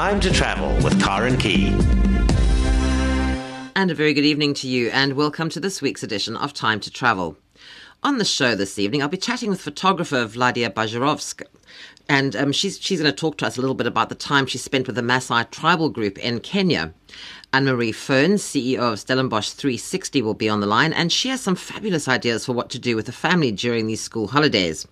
Time to travel with Karen Key. And a very good evening to you, and welcome to this week's edition of Time to Travel. On the show this evening, I'll be chatting with photographer Vladia Bajerovska. And um, she's, she's going to talk to us a little bit about the time she spent with the Maasai tribal group in Kenya. Anne Marie Fern, CEO of Stellenbosch 360, will be on the line, and she has some fabulous ideas for what to do with the family during these school holidays.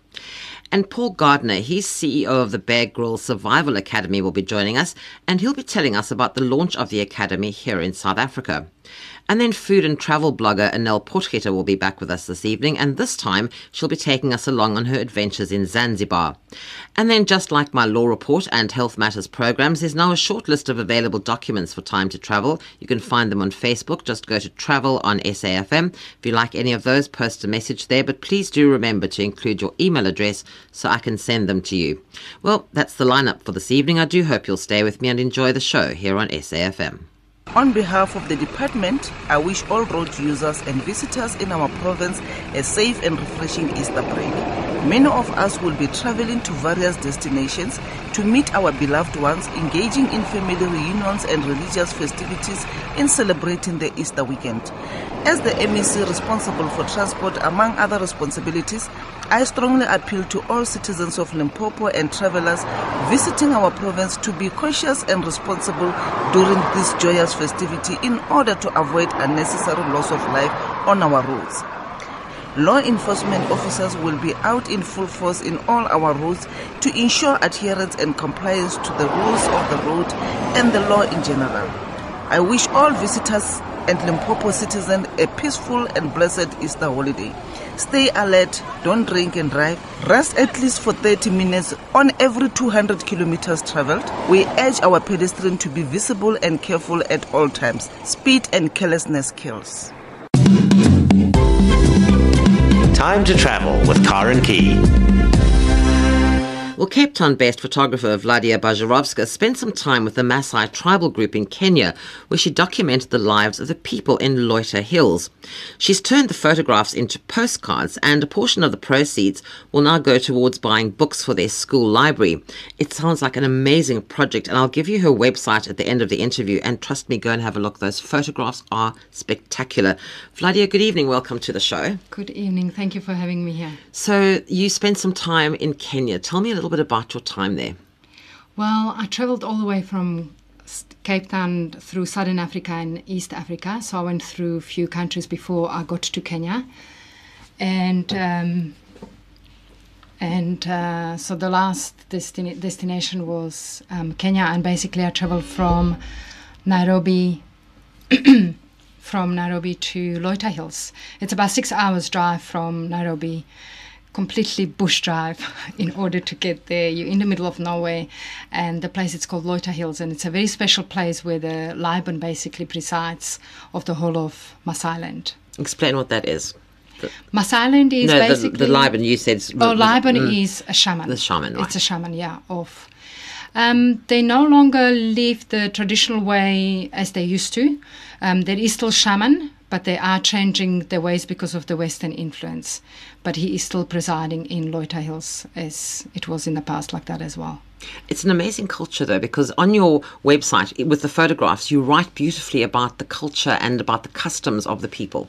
And Paul Gardiner, he's CEO of the Bear Grylls Survival Academy, will be joining us, and he'll be telling us about the launch of the academy here in South Africa. And then food and travel blogger Anel Potgieter will be back with us this evening, and this time she'll be taking us along on her adventures in Zanzibar. And then, just like my law report and health matters programs, there's now a short list of available documents for time to travel. You can find them on Facebook. Just go to travel on SAFM. If you like any of those, post a message there, but please do remember to include your email address so I can send them to you. Well, that's the lineup for this evening. I do hope you'll stay with me and enjoy the show here on SAFM. On behalf of the department, I wish all road users and visitors in our province a safe and refreshing Easter break. Many of us will be traveling to various destinations to meet our beloved ones, engaging in family reunions and religious festivities in celebrating the Easter weekend. As the MEC responsible for transport, among other responsibilities, I strongly appeal to all citizens of Limpopo and travelers visiting our province to be cautious and responsible during this joyous festivity in order to avoid unnecessary loss of life on our roads. Law enforcement officers will be out in full force in all our roads to ensure adherence and compliance to the rules of the road and the law in general. I wish all visitors and Limpopo citizens a peaceful and blessed Easter holiday. Stay alert, don't drink and drive. Rest at least for 30 minutes on every 200 kilometers traveled. We urge our pedestrians to be visible and careful at all times. Speed and carelessness kills. Time to travel with Karen Key. Well, Cape Town based photographer Vladia Bajerovska spent some time with the Maasai tribal group in Kenya, where she documented the lives of the people in Loita Hills. She's turned the photographs into postcards, and a portion of the proceeds will now go towards buying books for their school library. It sounds like an amazing project, and I'll give you her website at the end of the interview. And trust me, go and have a look. Those photographs are spectacular. Vladia, good evening. Welcome to the show. Good evening. Thank you for having me here. So, you spent some time in Kenya. Tell me a little bit about your time there. Well, I traveled all the way from Cape Town through Southern Africa and East Africa. So I went through a few countries before I got to Kenya, and um, and uh, so the last destin- destination was um, Kenya, and basically I traveled from Nairobi. from Nairobi to Loita Hills. It's about six hours drive from Nairobi completely bush drive in order to get there. You're in the middle of nowhere, and the place is called Loita Hills, and it's a very special place where the Laibon basically presides of the whole of Maasailand. Explain what that is. The, Maasailand is no, basically the, the Laibon. You said oh, Laibon mm, is a shaman. The shaman, right. It's a shaman, yeah. Of um, they no longer live the traditional way as they used to. Um, there is still shaman, but they are changing their ways because of the Western influence. But he is still presiding in Loita Hills as it was in the past, like that as well. It's an amazing culture, though, because on your website with the photographs, you write beautifully about the culture and about the customs of the people.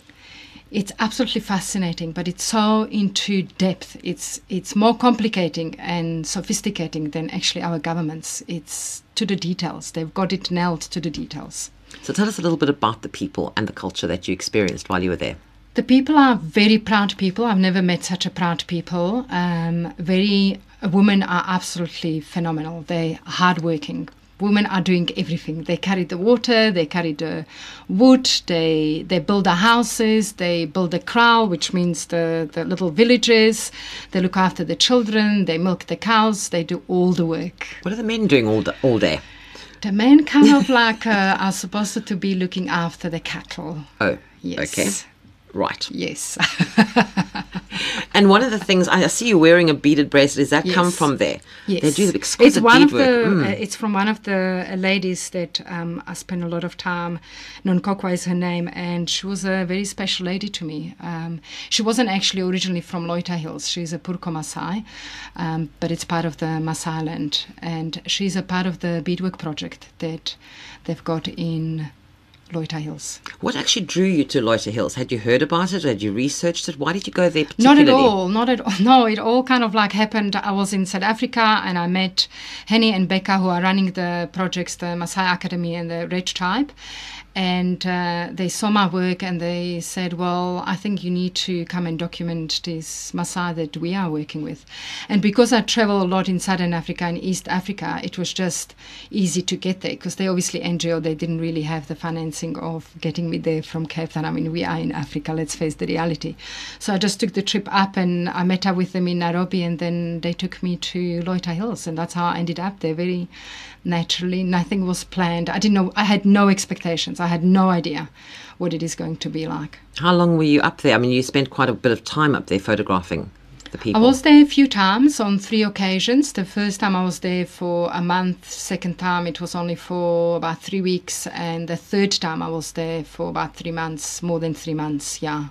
It's absolutely fascinating, but it's so into depth. It's it's more complicating and sophisticating than actually our governments. It's to the details. They've got it nailed to the details. So tell us a little bit about the people and the culture that you experienced while you were there. The people are very proud people. I've never met such a proud people. Um, very women are absolutely phenomenal. They're hardworking. Women are doing everything. They carry the water, they carry the wood, they they build the houses, they build the kraal, which means the, the little villages. They look after the children, they milk the cows, they do all the work. What are the men doing all, the, all day? The men kind of like uh, are supposed to be looking after the cattle. Oh, yes. okay. Right. Yes. And one of the things I see you wearing a beaded bracelet. Does that come from there? Yes. They do exquisite it's one of beadwork. the. Mm. uh, it's from one of the uh, ladies that um, I spent a lot of time. Nonkokwa is her name, and she was a very special lady to me. Um, she wasn't actually originally from Loita Hills. She's a Purko Maasai, um, but it's part of the Maasai land, and she's a part of the beadwork project that they've got in Loita Hills. What actually drew you to Loita Hills? Had you heard about it? Had you researched it? Why did you go there Not at all. Not at all. No, it all kind of like happened. I was in South Africa and I met Henny and Becca, who are running the projects, the Maasai Academy and the Red Tribe. And uh, they saw my work and they said, Well, I think you need to come and document this Maasai that we are working with. And because I travel a lot in Southern Africa and East Africa, it was just easy to get there because they obviously NGO, they didn't really have the financing of getting me there from Cape Town. I mean, we are in Africa, let's face the reality. So I just took the trip up and I met up with them in Nairobi and then they took me to Loita Hills and that's how I ended up there very naturally. Nothing was planned. I didn't know, I had no expectations. I had no idea what it is going to be like. How long were you up there? I mean, you spent quite a bit of time up there photographing the people. I was there a few times on three occasions. The first time I was there for a month, second time it was only for about three weeks, and the third time I was there for about three months, more than three months, yeah.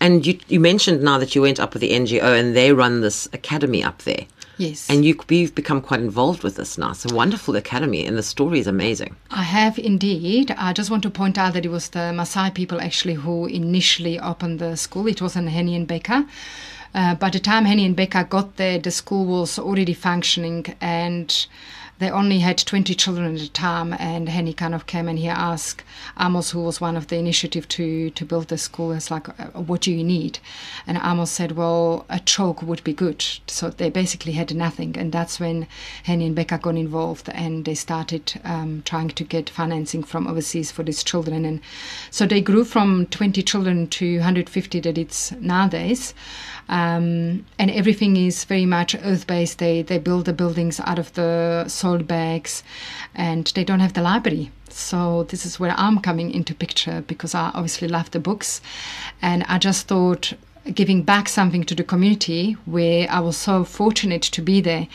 And you, you mentioned now that you went up with the NGO and they run this academy up there. Yes. And you, you've become quite involved with this now. It's a wonderful academy and the story is amazing. I have indeed. I just want to point out that it was the Maasai people actually who initially opened the school. It wasn't Henny and Becca. Uh, by the time Henny and Becca got there, the school was already functioning and they only had 20 children at a time. And Henny kind of came and he asked Amos, who was one of the initiative to, to build the school, it's like, uh, what do you need? And Amos said, well, a chalk would be good. So they basically had nothing. And that's when Henny and Becca got involved and they started um, trying to get financing from overseas for these children. And so they grew from 20 children to 150 that it's nowadays. Um, and everything is very much earth based. They, they build the buildings out of the soil bags and they don't have the library. So this is where I'm coming into picture because I obviously love the books, and I just thought giving back something to the community where I was so fortunate to be there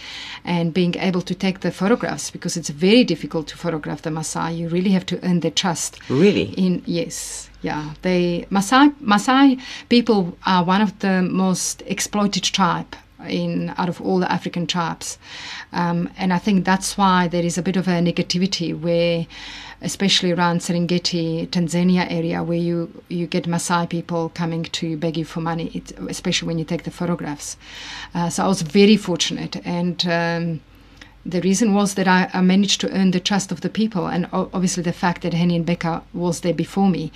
and being able to take the photographs because it's very difficult to photograph the Maasai. You really have to earn their trust. Really? In yes, yeah. They Maasai Maasai people are one of the most exploited tribe in out of all the African tribes, um, and I think that's why there is a bit of a negativity where, especially around Serengeti, Tanzania area, where you you get Maasai people coming to beg you for money, especially when you take the photographs. Uh, so I was very fortunate and. Um, the reason was that I, I, managed to earn the trust of the people, and o- obviously the fact that Henny and Becca was there before me,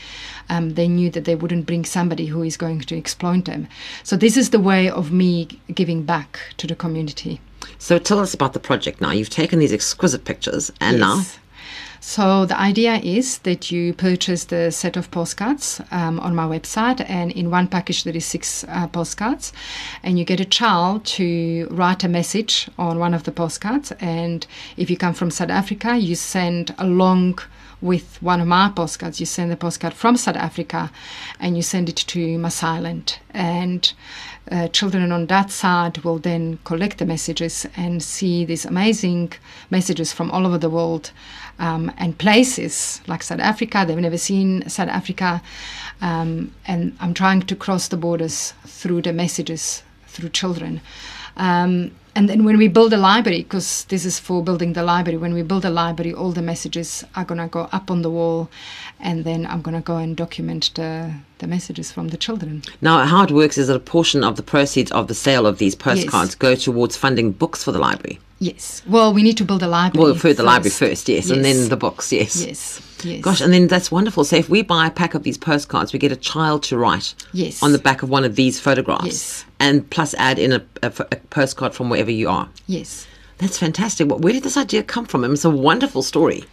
um, they knew that they wouldn't bring somebody who is going to exploit them. So this is the way of me giving back to the community. So tell us about the project now. You've taken these exquisite pictures, and now Yes. So the idea is that you purchase the set of postcards um, on my website, and in one package there is six uh, postcards, and you get a child to write a message on one of the postcards. And if you come from South Africa, you send along with one of my postcards. You send the postcard from South Africa, and you send it to Maasailand, and uh, children on that side will then collect the messages and see these amazing messages from all over the world um, and places like South Africa. They've never seen South Africa. Um, and I'm trying to cross the borders through the messages through children. Um, and then when we build a library, because this is for building the library, when we build a library, all the messages are going to go up on the wall, and then I'm going to go and document the, the messages from the children. Now, how it works is that a portion of the proceeds of the sale of these postcards Yes. go towards funding books for the library. Yes. Well, we need to build a library. Well, for the library first, yes, and then the books, yes. Yes. Yes. Gosh, and then that's wonderful. So if we buy a pack of these postcards, we get a child to write Yes. on the back of one of these photographs, Yes. and plus add in a, a, a postcard from wherever you are. Yes. That's fantastic. Wh- Where did this idea come from? It's a wonderful story.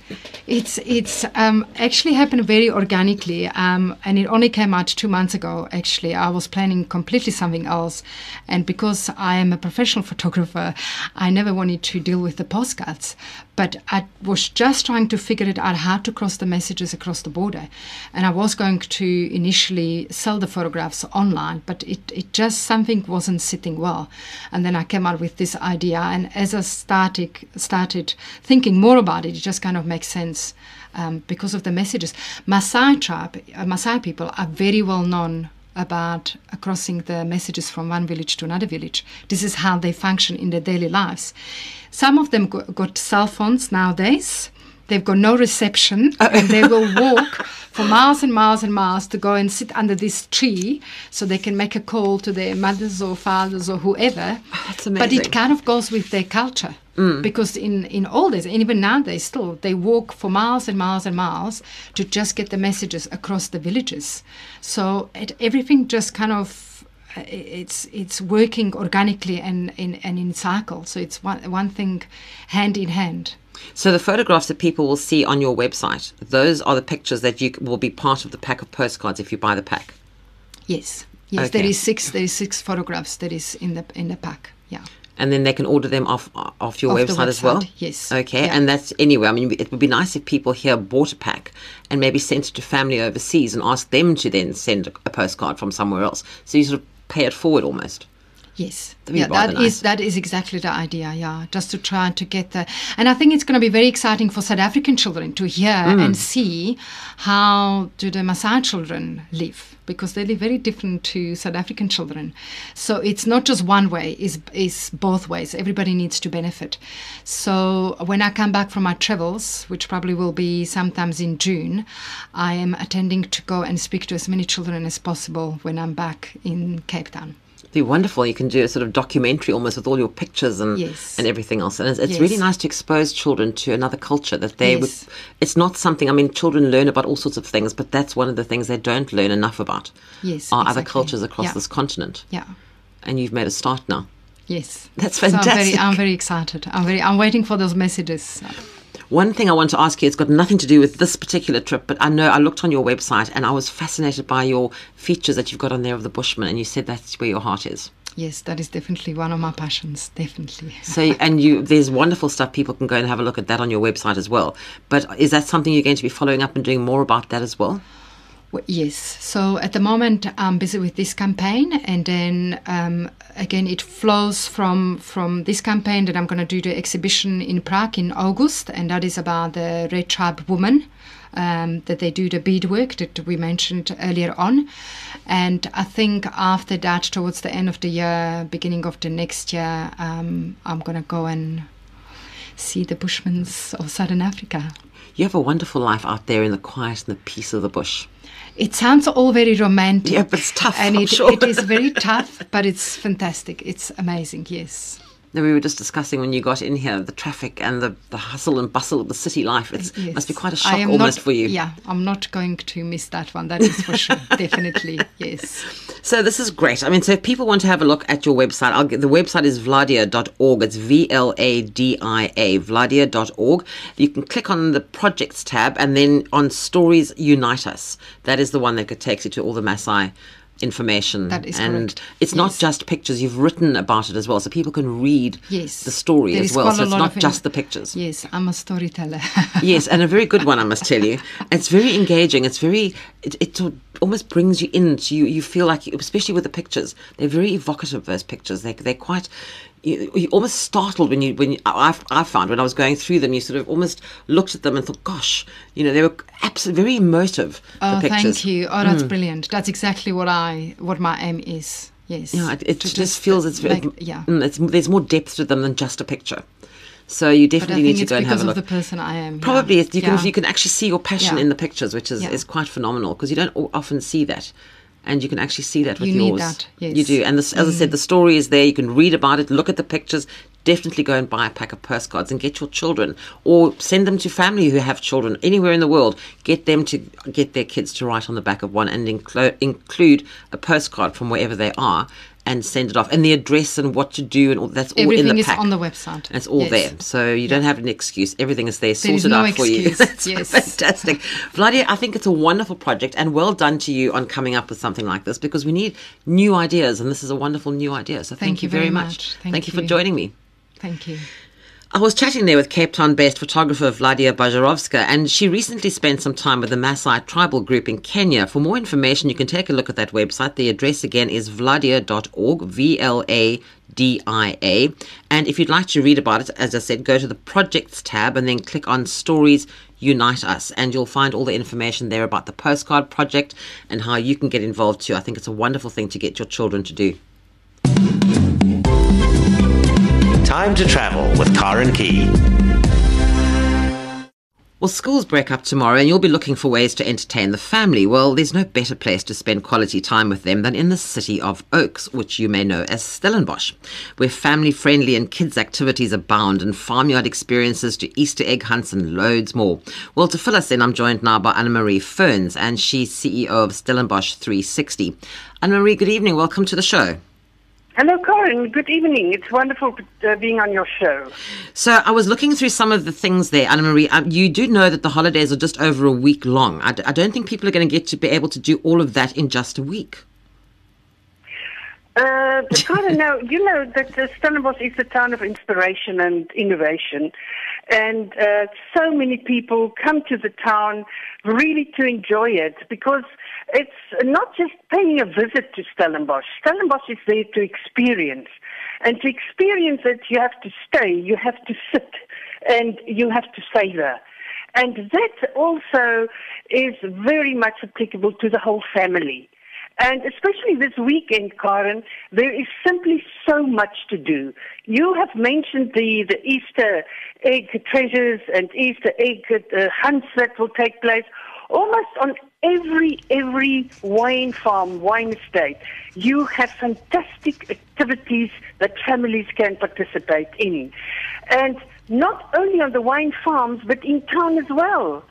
It's it's um, actually happened very organically, um, and it only came out two months ago. Actually, I was planning completely something else, and because I am a professional photographer, I never wanted to deal with the postcards. But I was just trying to figure it out how to cross the messages across the border, and I was going to initially sell the photographs online, but it, it just something wasn't sitting well, and then I came out with this idea, and as I started started thinking more about it, it just kind of makes sense um, because of the messages. Maasai tribe, uh, Maasai people are very well known about crossing the messages from one village to another village. This is how they function in their daily lives. Some of them go- got cell phones nowadays. They've got no reception, and they will walk for miles and miles and miles to go and sit under this tree so they can make a call to their mothers or fathers or whoever. That's amazing. But it kind of goes with their culture. Because in, in old days, and even now they still, they walk for miles and miles and miles to just get the messages across the villages. So it, everything just kind of uh, it's it's working organically and in and in cycle. So it's one one thing hand in hand. So the photographs that people will see on your website, those are the pictures that you will be part of the pack of postcards if you buy the pack. Yes, yes. There Okay. is six. There is six photographs that is in the in the pack. Yeah. And then they can order them off off your Off the website, as well. yes. Okay, Yeah. and that's anyway. I mean, it would be nice if people here bought a pack and maybe sent it to family overseas and asked them to then send a, a postcard from somewhere else. So you sort of pay it forward almost. Yes, yeah, that is that is exactly the idea. Yeah, just to try to get the, and I think it's going to be very exciting for South African children to hear Mm. and see how do the Maasai children live because they live very different to South African children. So it's not just one way; is is both ways. Everybody needs to benefit. So when I come back from my travels, which probably will be sometimes in June, I am attending to go and speak to as many children as possible when I'm back in Cape Town. Be wonderful. You can do a sort of documentary almost with all your pictures and Yes. and everything else. And it's, it's really nice to expose children to another culture that they would. It's not something. I mean, children learn about all sorts of things, but that's one of the things they don't learn enough about. Yes, are other cultures across Yeah. this continent. Yeah. And you've made a start now. Yes, That's So I'm very, fantastic. I'm very excited. I'm very, I'm waiting for those messages. One thing I want to ask you, it's got nothing to do with this particular trip, but I know I looked on your website and I was fascinated by your features that you've got on there of the Bushman, and you said that's where your heart is. Yes, that is definitely one of my passions. Definitely. So, and you, there's wonderful stuff. People can go and have a look at that on your website as well. But is that something you're going to be following up and doing more about that as well? Yes. So at the moment, I'm busy with this campaign, and then um, again, it flows from from this campaign that I'm going to do the exhibition in Prague in August, and that is about the Red Tribe woman. Um, that they do the beadwork that we mentioned earlier on, and I think after that, towards the end of the year, beginning of the next year, um, I'm going to go and see the Bushmans of Southern Africa. You have a wonderful life out there in the quiet and the peace of the bush. It sounds all very romantic. Yeah, but it's tough, And it, sure. it is very tough, but it's fantastic. It's amazing, yes. Now, we were just discussing when you got in here the traffic and the, the hustle and bustle of the city life. It yes. must be quite a shock almost not, for you. Yeah, I'm not going to miss that one. That is for sure. Definitely, yes. So this is great. I mean, so if people want to have a look at your website, I'll get, the website is vladia.org. It's V-L-A-D-I-A, vladia.org. You can click on the projects tab and then on stories unite us. That is the one that takes you to all the Maasai information. That is and correct. it's not just pictures. You've written about it as well, so people can read Yes. the story There as well. So it's not in- just the pictures. Yes, I'm a storyteller. yes, and a very good one, I must tell you. It's very engaging. It's very, it, it almost brings you into you. You feel like, especially with the pictures, they're very evocative. Those pictures, they they're quite. You, you almost startled when you when you, I, I found when I was going through them, you sort of almost looked at them and thought, "Gosh, you know, they were absolutely very emotive." oh, the pictures. thank you. Oh, that's brilliant. That's exactly what I, what my aim is. Yes. Yeah, it, it To just, feels it's very, make- yeah. mm, it's there's more depth to them than just a picture. So you definitely need to go and have a look. because of the person I am. Probably it's, you can Yeah. you can actually see your passion Yeah. in the pictures, which is, Yeah. is quite phenomenal because you don't often see that, and you can actually see that with You need yours. that, You yes. Mm. do, and this, as I said, the story is there. You can read about it, look at the pictures. Definitely go and buy a pack of postcards and get your children, or send them to family who have children anywhere in the world. Get them to get their kids to write on the back of one and include include a postcard from wherever they are. And send it off. And the address and what to do and all that's all Everything in the is pack. on the website. And it's all Yes. there. So you don't have an excuse. Everything is there, There is sorted no out for you. excuse, That's yes. fantastic. Vladia, I think it's a wonderful project and well done to you on coming up with something like this because we need new ideas and this is a wonderful new idea. So thank, Thank you very much. Thank you for joining me. Thank you. I was chatting there with Cape Town based photographer Vladia Bajerovska, and she recently spent some time with the Maasai tribal group in Kenya. For more information, you can take a look at that website. The address again is vladia.org, V L A D I A. And if you'd like to read about it, as I said, go to the projects tab and then click on Stories Unite Us, and you'll find all the information there about the postcard project and how you can get involved too. I think it's a wonderful thing to get your children to do. Time to travel with Karen Key. Well, schools break up tomorrow, and you'll be looking for ways to entertain the family. Well, there's no better place to spend quality time with them than in the city of Oaks, which you may know as Stellenbosch, where family friendly and kids' activities abound, and farmyard experiences to Easter egg hunts and loads more. Well, to fill us in, I'm joined now by Anna Marie Ferns, and she's CEO of Stellenbosch 360. Anna Marie, good evening. Welcome to the show. Hello, Corin. Good evening. It's wonderful uh, being on your show. So I was looking through some of the things there, Anna Marie. Um, you do know that the holidays are just over a week long. I, d- I don't think people are going to get to be able to do all of that in just a week. Uh, Corin, now, you know that uh, Stellenbosch is the town of inspiration and innovation. And uh, so many people come to the town really to enjoy it because it's not just paying a visit to Stellenbosch. Stellenbosch is there to experience. And to experience it, you have to stay, you have to sit, and you have to savor. And that also is very much applicable to the whole family. And especially this weekend, Karen, there is simply so much to do. You have mentioned the, the Easter egg treasures and Easter egg uh, hunts that will take place almost on every every wine farm, wine estate. You have fantastic activities that families can participate in, and not only on the wine farms but in town as well.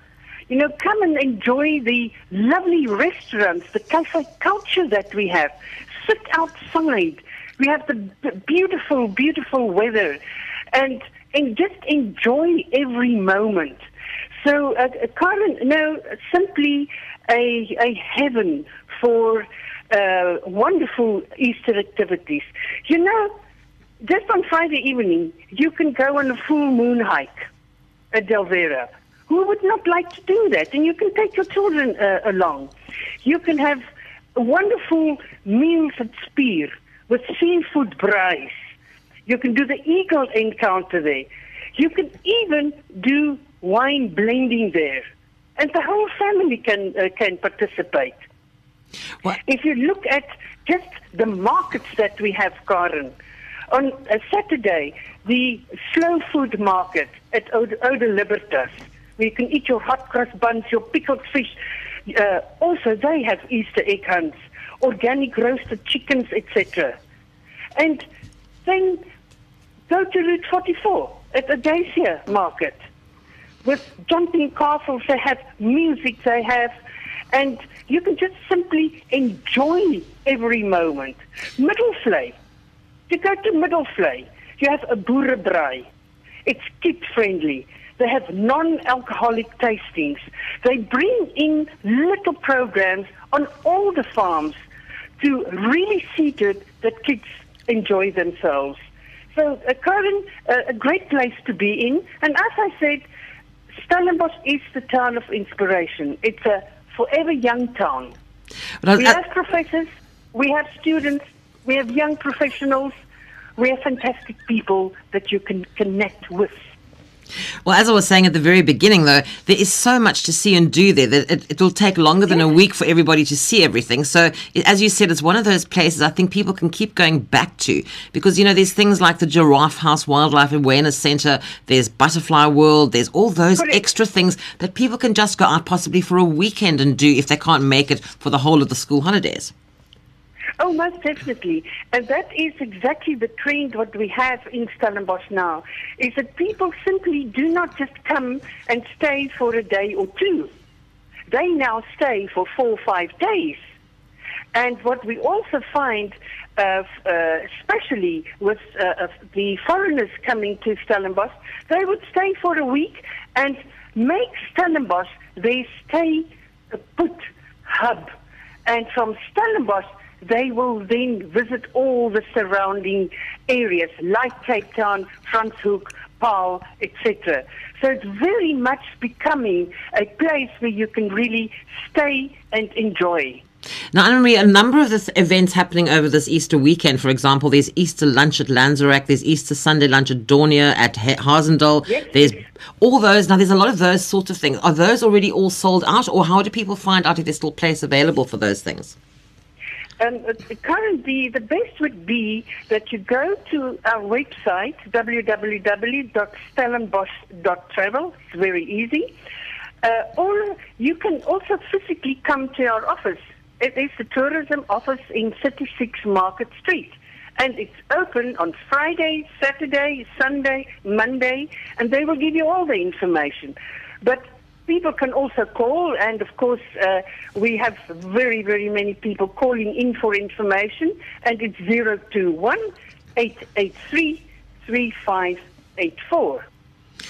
You know, come and enjoy the lovely restaurants, the cafe culture that we have. Sit outside. We have the beautiful, beautiful weather, and and just enjoy every moment. So, uh, Karen, no, simply a a heaven for uh, wonderful Easter activities. You know, just on Friday evening, you can go on a full moon hike at Delvera. Who would not like to do that? And you can take your children uh, along. You can have wonderful meals at Spier with seafood braais. You can do the eagle encounter there. You can even do wine blending there. And the whole family can, uh, can participate. What? If you look at just the markets that we have, Karen, on a Saturday, the slow food market at Oude Oude Libertas, where you can eat your hot cross buns, your pickled fish. Uh, also, they have Easter egg hunts, organic roasted chickens, etc. And then go to Root 44 at the Dacia market with jumping castles. They have music. They have, and you can just simply enjoy every moment. Middelvlei. You go to Middelvlei. You have a boerebraai. It's kid friendly. They have non-alcoholic tastings. They bring in little programs on all the farms to really see to it that kids enjoy themselves. So, uh, Karen, uh, a great place to be in. And as I said, Stellenbosch is the town of inspiration. It's a forever young town. But We I- have professors, we have students, we have young professionals, we have fantastic people that you can connect with. Well, as I was saying at the very beginning, though, there is so much to see and do there that it, it will take longer than a week for everybody to see everything. So, as you said, it's one of those places I think people can keep going back to because, you know, there's things like the Giraffe House Wildlife Awareness Center, there's Butterfly World, there's all those extra things that people can just go out possibly for a weekend and do if they can't make it for the whole of the school holidays. Oh, most definitely. And that is exactly the trend what we have in Stellenbosch now, is that people simply do not just come and stay for a day or two. They now stay for four or five days. And what we also find, uh, uh, especially with uh, the foreigners coming to Stellenbosch, they would stay for a week and make Stellenbosch their stay put hub. And from Stellenbosch, they will then visit all the surrounding areas like Cape Town, Franschhoek, Paarl, etc. So it's very much becoming a place where you can really stay and enjoy. Now, Anne-Marie, a number of this events happening over this Easter weekend. For example, there's Easter lunch at Lanzerac, there's Easter Sunday lunch at Dornier, at Hazendal. Yes, there's all those. Now, there's a lot of those sorts of things. Are those already all sold out, or how do people find out if there's still place available for those things? Um, currently, the best would be that you go to our website, www.stellenbosch.travel. It's very easy. Uh, or you can also physically come to our office. It is the tourism office in 36 Market Street. And it's open on Friday, Saturday, Sunday, Monday, and they will give you all the information. But people can also call, and of course, uh, we have very, very many people calling in for information, and it's 021 883 3584.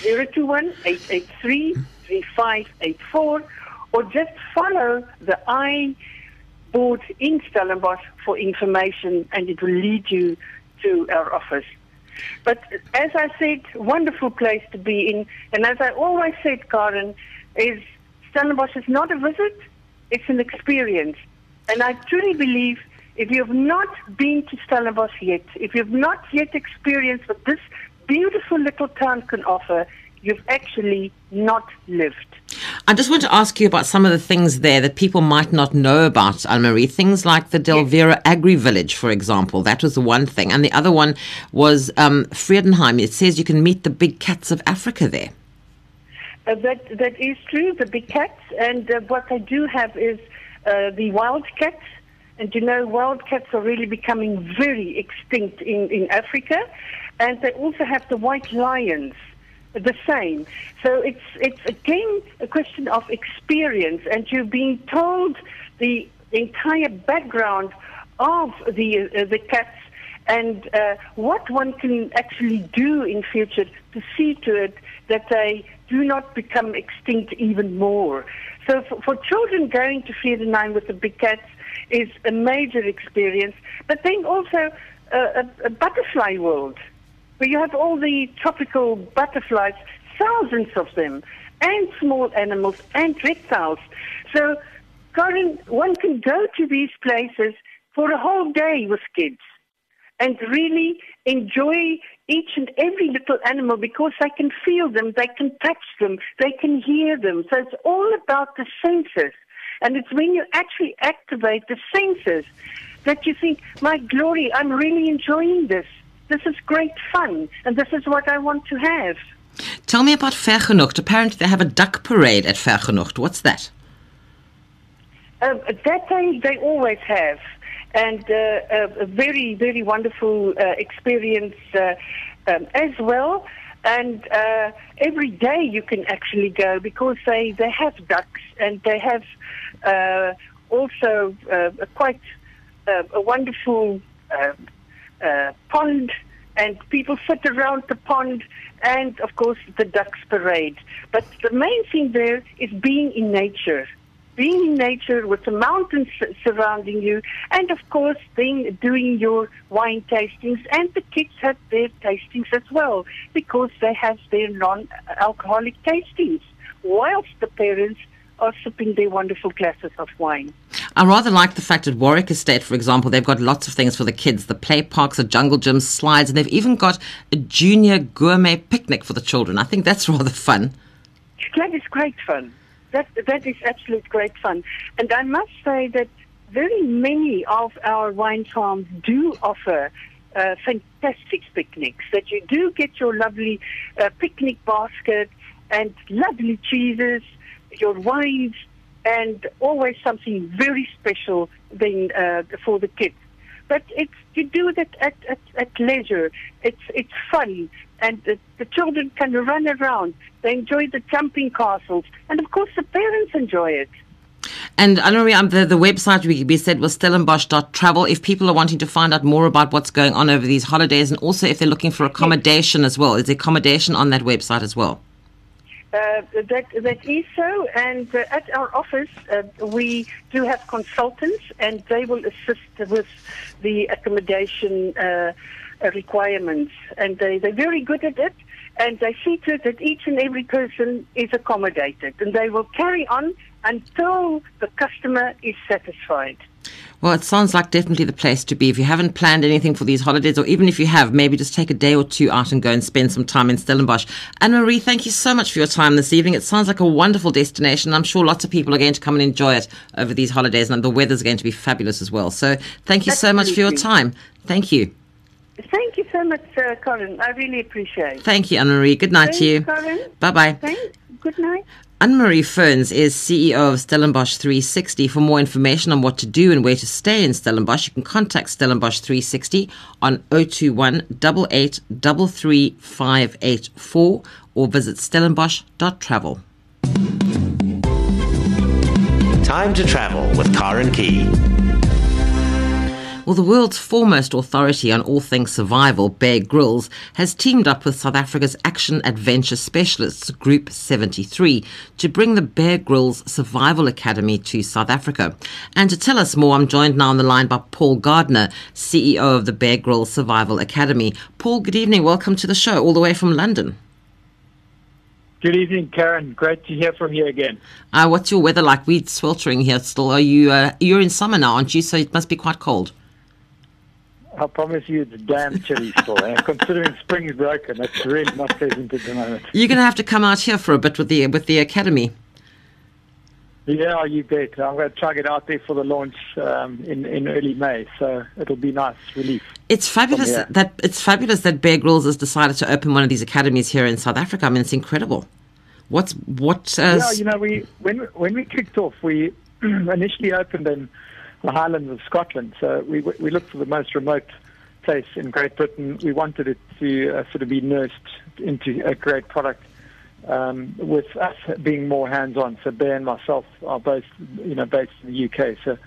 021 883 3584, or just follow the I board in Stellenbosch for information, and it will lead you to our office. But as I said, wonderful place to be in. And as I always said, Karen, is Stellenbosch is not a visit, it's an experience. And I truly believe if you have not been to Stellenbosch yet, if you have not yet experienced what this beautiful little town can offer, you've actually not lived. I just want to ask you about some of the things there that people might not know about, Anne Marie. Things like the Delvera Agri Village, for example. That was the one thing. And the other one was um, Vredenheim. It says you can meet the big cats of Africa there. Uh, that that is true. The big cats, and uh, what I do have is uh, the wild cats. And you know, wild cats are really becoming very extinct in, in Africa, and they also have the white lions, the same. So it's it's again a question of experience, and you're being told the entire background of the uh, the cats and uh, what one can actually do in future to see to it that they do not become extinct even more. So for, for children going to Vredenheim with the big cats is a major experience, but then also uh, a, a butterfly world where you have all the tropical butterflies, thousands of them, and small animals and reptiles. So, one can go to these places for a whole day with kids and really enjoy each and every little animal because they can feel them, they can touch them, they can hear them. So it's all about the senses. And it's when you actually activate the senses that you think, my glory, I'm really enjoying this. This is great fun, and this is what I want to have. Tell me about Vergenoegd. Apparently, they have a duck parade at Vergenoegd. What's that? Um, that they, they always have. And uh, a, very, very wonderful uh, experience uh, um, as well. And every day you can actually go because they, they have ducks and they have also a quite a wonderful pond, and people sit around the pond, and of course the ducks parade. But the main thing there is being in nature. Being in nature with the mountains surrounding you, and of course, being doing your wine tastings, and the kids have their tastings as well because they have their non-alcoholic tastings, whilst the parents are sipping their wonderful glasses of wine. I rather like the fact at Warwick Estate, for example, they've got lots of things for the kids the play parks, the jungle gyms, slides, and they've even got a junior gourmet picnic for the children. I think that's rather fun. That is great fun. That that is absolute great fun. And I must say that very many of our wine farms do offer uh, fantastic picnics. That you do get your lovely uh, picnic basket and lovely cheeses, your wines, and always something very special then uh, for the kids. But it's you do that at, at, at leisure. It's it's fun, and the, the children can run around. They enjoy the jumping castles, and of course the parents enjoy it. And I know um, the, the website we, we said was stellenbosch.travel. If people are wanting to find out more about what's going on over these holidays, and also if they're looking for accommodation as well, is accommodation on that website as well? Uh, that that is so, and uh, at our office uh, we do have consultants, and they will assist with the accommodation uh, requirements, and they they're very good at it, and they see to it that each and every person is accommodated, and they will carry on until the customer is satisfied. Well, it sounds like definitely the place to be. If you haven't planned anything for these holidays, or even if you have, maybe just take a day or two out and go and spend some time in Stellenbosch. Anne Marie, thank you so much for your time this evening. It sounds like a wonderful destination. I'm sure lots of people are going to come and enjoy it over these holidays, and the weather's going to be fabulous as well. So, thank you so much for your time. Thank you. Thank you so much, uh, Colin. I really appreciate it. Thank you, Anne Marie. Good night Thanks, to you. Colin. Bye bye. Thanks. Good night. Anne-Marie Ferns is CEO of Stellenbosch 360. For more information on what to do and where to stay in Stellenbosch, you can contact Stellenbosch 360 on 021 88 33584 or visit stellenbosch.travel. Time to travel with Karen Key. Well, the world's foremost authority on all things survival, Bear Grylls, has teamed up with South Africa's Action Adventure Specialists, Group 73, to bring the Bear Grylls Survival Academy to South Africa. And to tell us more, I'm joined now on the line by Paul Gardiner, CEO of the Bear Grylls Survival Academy. Paul, good evening. Welcome to the show, all the way from London. Good evening, Karen. Great to hear from you again. Uh, what's your weather like? We're sweltering here still. Are you? Uh, you're in summer now, aren't you? So it must be quite cold. I promise you it's damn chilly still. and considering spring is broken, it's really not pleasant at the moment. You're going to have to come out here for a bit with the with the academy. Yeah, you bet. I'm going to try get out there for the launch um, in in early May, so it'll be nice relief. It's fabulous that it's fabulous that Bear Grylls has decided to open one of these academies here in South Africa. I mean, it's incredible. What's what? Uh, Yeah, you know, we when when we kicked off, we initially opened in the Highlands of Scotland. So we we looked for the most remote place in Great Britain. We wanted it to uh, sort of be nursed into a great product. Um, with us being more hands-on, so Bear and myself are both, you know, based in the UK. So,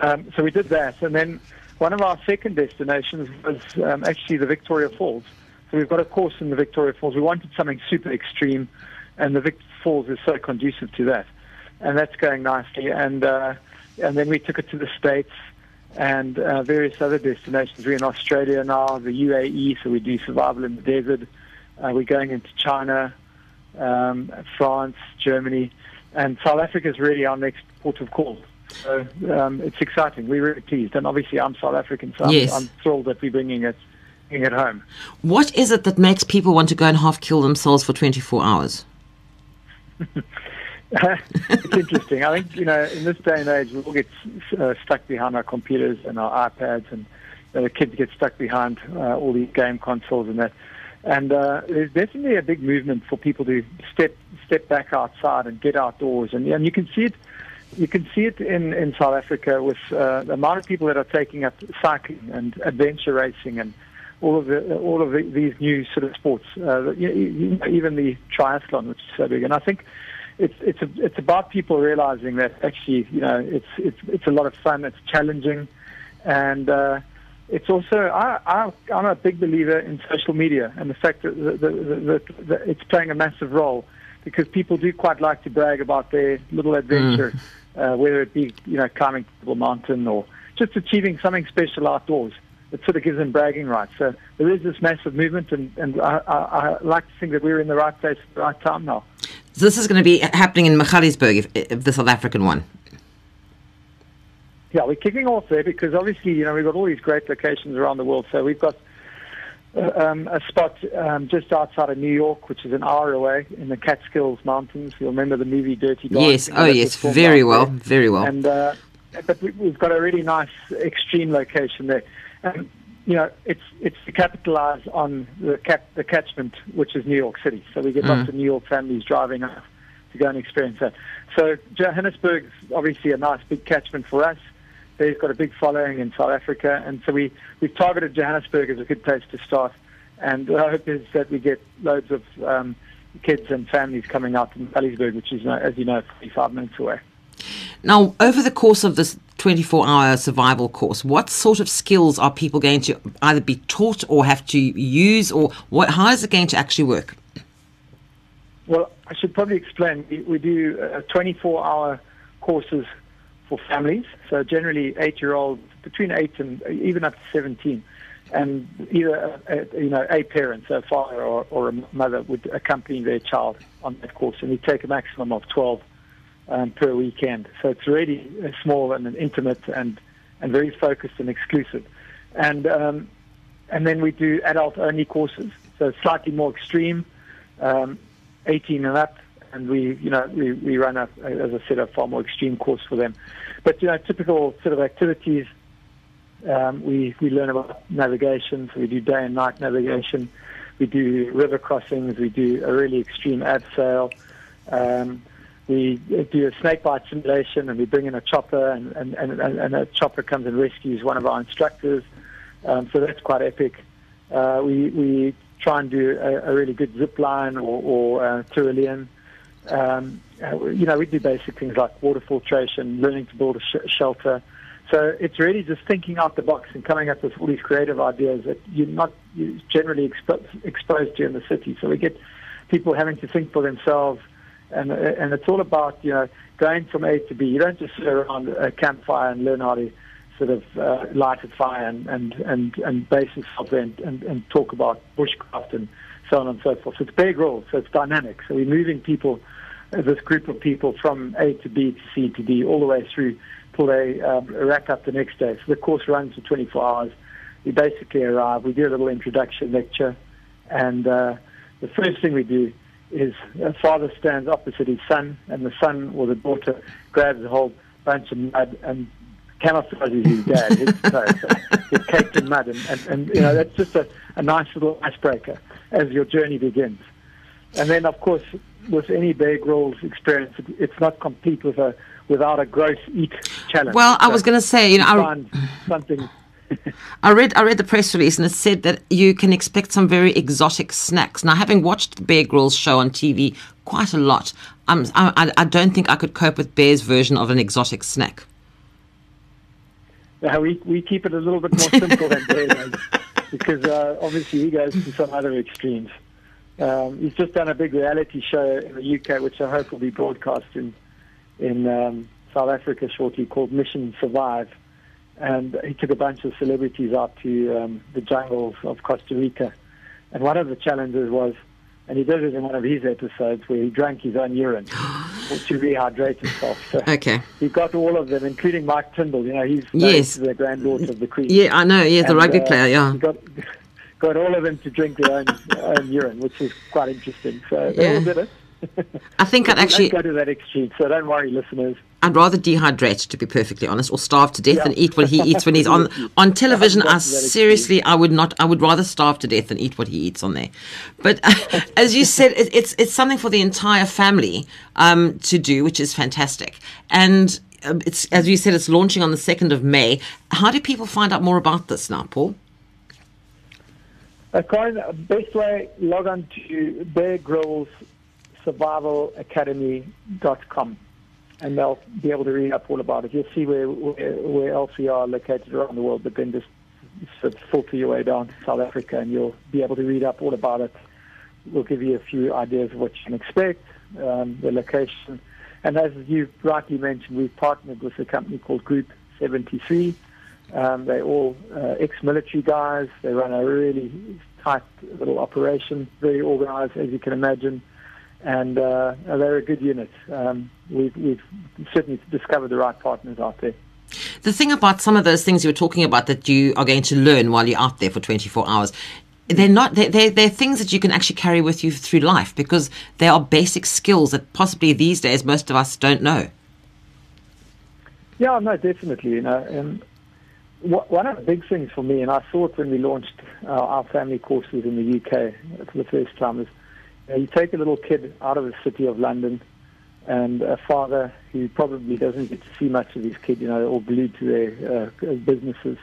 um, so we did that, and then one of our second destinations was um, actually the Victoria Falls. So we've got a course in the Victoria Falls. We wanted something super extreme, and the Victoria Falls is so conducive to that, and that's going nicely. And uh, and then we took it to the States and uh, various other destinations. We're in Australia now, the UAE, so we do survival in the desert. Uh, we're going into China, um, France, Germany, and South Africa is really our next port of call. So um, it's exciting. We're really pleased, and obviously I'm South African, so Yes. I'm, I'm thrilled that we're bringing it, bringing it home. what is it that makes people want to go and half kill themselves for 24 hours? it's interesting. I think you know, in this day and age, we all get uh, stuck behind our computers and our iPads, and uh, the kids get stuck behind uh, all these game consoles and that. And uh, there's definitely a big movement for people to step step back outside and get outdoors, and, and you can see it. You can see it in, in South Africa with uh, the amount of people that are taking up cycling and adventure racing and all of the all of the, these new sort of sports, uh, you, you know, even the triathlon, which is so big. And I think it's it's a, it's about people realizing that actually you know it's it's it's a lot of fun, it's challenging, and uh, it's also I, I I'm a big believer in social media and the fact that, the, the, the, the, it's playing a massive role because people do quite like to brag about their little adventure, uh, whether it be you know climbing a mountain or just achieving something special outdoors. It sort of gives them bragging rights. So there is this massive movement, and, and I, I, I like to think that we're in the right place at the right time now. So this is going to be happening in Magaliesburg, if, if the South African one. Yeah, we're kicking off there because obviously, you know, we've got all these great locations around the world. So we've got uh, um, a spot um, just outside of New York, which is an hour away in the Catskills Mountains. You'll remember the movie Dirty Dancing? Yes. Oh, yes. Very well. there. Very well. And uh, but we've got a really nice extreme location there. And, you know, it's it's to capitalize on the cap, the catchment, which is New York City. So we get Mm. lots of New York families driving up to go and experience that. So Johannesburg's obviously a nice big catchment for us. They've got a big following in South Africa, and so we we've targeted Johannesburg as a good place to start. And the hope is that we get loads of um, kids and families coming out to Ellisburg, which is, uh, as you know, 45 minutes away. Now, over the course of this 24 hour survival course, what sort of skills are people going to either be taught or have to use, or what, how is it going to actually work? Well, I should probably explain. We, do uh, 24 hour courses for families. So generally, eight year olds between eight and even up to 17, and either a, a, you know a parent, so a father or, or a mother, would accompany their child on that course, and we take a maximum of 12 um, per weekend. So it's really small and intimate and and very focused and exclusive, and um, and then we do adult only courses, so slightly more extreme. Um, 18 and up, and we, you know, we, we run a, as I said, a far more extreme course for them. But you know, typical sort of activities. Um, we we learn about navigation, so we do day and night navigation. We do river crossings. We do a really extreme abseil. Um, we do a snakebite simulation, and we bring in a chopper, and, and, and, and a chopper comes and rescues one of our instructors. Um, so that's quite epic. Uh, we we try and do a, a really good zip line or, or uh. Um, you know, we do basic things like water filtration, learning to build a sh- shelter. So it's really just thinking out the box and coming up with all these creative ideas that you're not generally expo- exposed to in the city. So we get people having to think for themselves, and and it's all about you know going from A to B. You don't just sit around a campfire and learn how to sort of uh, light a fire and and and, and base yourself and, and and talk about bushcraft and so on and so forth. So it's Bear Grylls, so it's dynamic. So we're moving people, uh, this group of people from A to B to C to D all the way through till they um, rack up the next day. So the course runs for 24 hours. We basically arrive, we do a little introduction lecture, and uh, the first thing we do is a uh, father stands opposite his son, and the son or the daughter grabs a whole bunch of mud and camouflages his dad. His it's caked in mud, and, and, and you know that's just a, a nice little icebreaker as your journey begins. And then, of course, with any Bear Grylls experience, it's not complete with a without a gross eat challenge. Well, I So was going to say, you know, I, something. I read I read the press release and it said that you can expect some very exotic snacks. Now, having watched the Bear Grylls show on TV quite a lot, um, I, I don't think I could cope with Bear's version of an exotic snack. Uh, we we keep it a little bit more simple than Bear does, because uh, obviously he goes to some other extremes. Um, he's just done a big reality show in the UK, which I hope will be broadcast in in um, South Africa shortly, called Mission Survive. And he took a bunch of celebrities out to um, the jungles of Costa Rica. And one of the challenges was, and he did it in one of his episodes, where he drank his own urine to rehydrate himself. So Okay. he got all of them, including Mike Tindall. You know, he's Yes. the granddaughter of the Queen. Yeah, I know. Yeah, the And, rugby uh, player. Yeah. He got, got all of them to drink their own, own urine, which is quite interesting. So they Yeah. all did it. I think I'd actually go to that extreme, so don't worry, listeners. I'd rather dehydrate, to be perfectly honest, or starve to death Yeah. than eat what he eats when he's on on television. I got to that seriously, I would not. I would rather starve to death than eat what he eats on there. But as you said, it, it's it's something for the entire family um, to do, which is fantastic. And um, it's as you said, it's launching on the second of May. How do people find out more about this now, Paul? Uh, Karen, uh, best way, log on to Bear Grylls Survival Academy.com and they'll be able to read up all about it. You'll see where, where, where we are located around the world, but then just sort of filter your way down to South Africa and you'll be able to read up all about it. We'll give you a few ideas of what you can expect, um, the location. And as you rightly mentioned, we've partnered with a company called Group 73. Um, they're all uh, ex-military guys. They run a really tight little operation, very organized, as you can imagine and uh, they're a good unit. Um, we've, we've certainly discovered the right partners out there. The thing about some of those things you were talking about that you are going to learn while you're out there for 24 hours, they're not they're, they're, they're things that you can actually carry with you through life because they are basic skills that possibly these days most of us don't know. Yeah, no, definitely. You know, and one of the big things for me, and I saw it when we launched uh, our family courses in the UK for the first time, is you, you take a little kid out of the city of London and a father who probably doesn't get to see much of his kid, you know, all glued to their uh, businesses.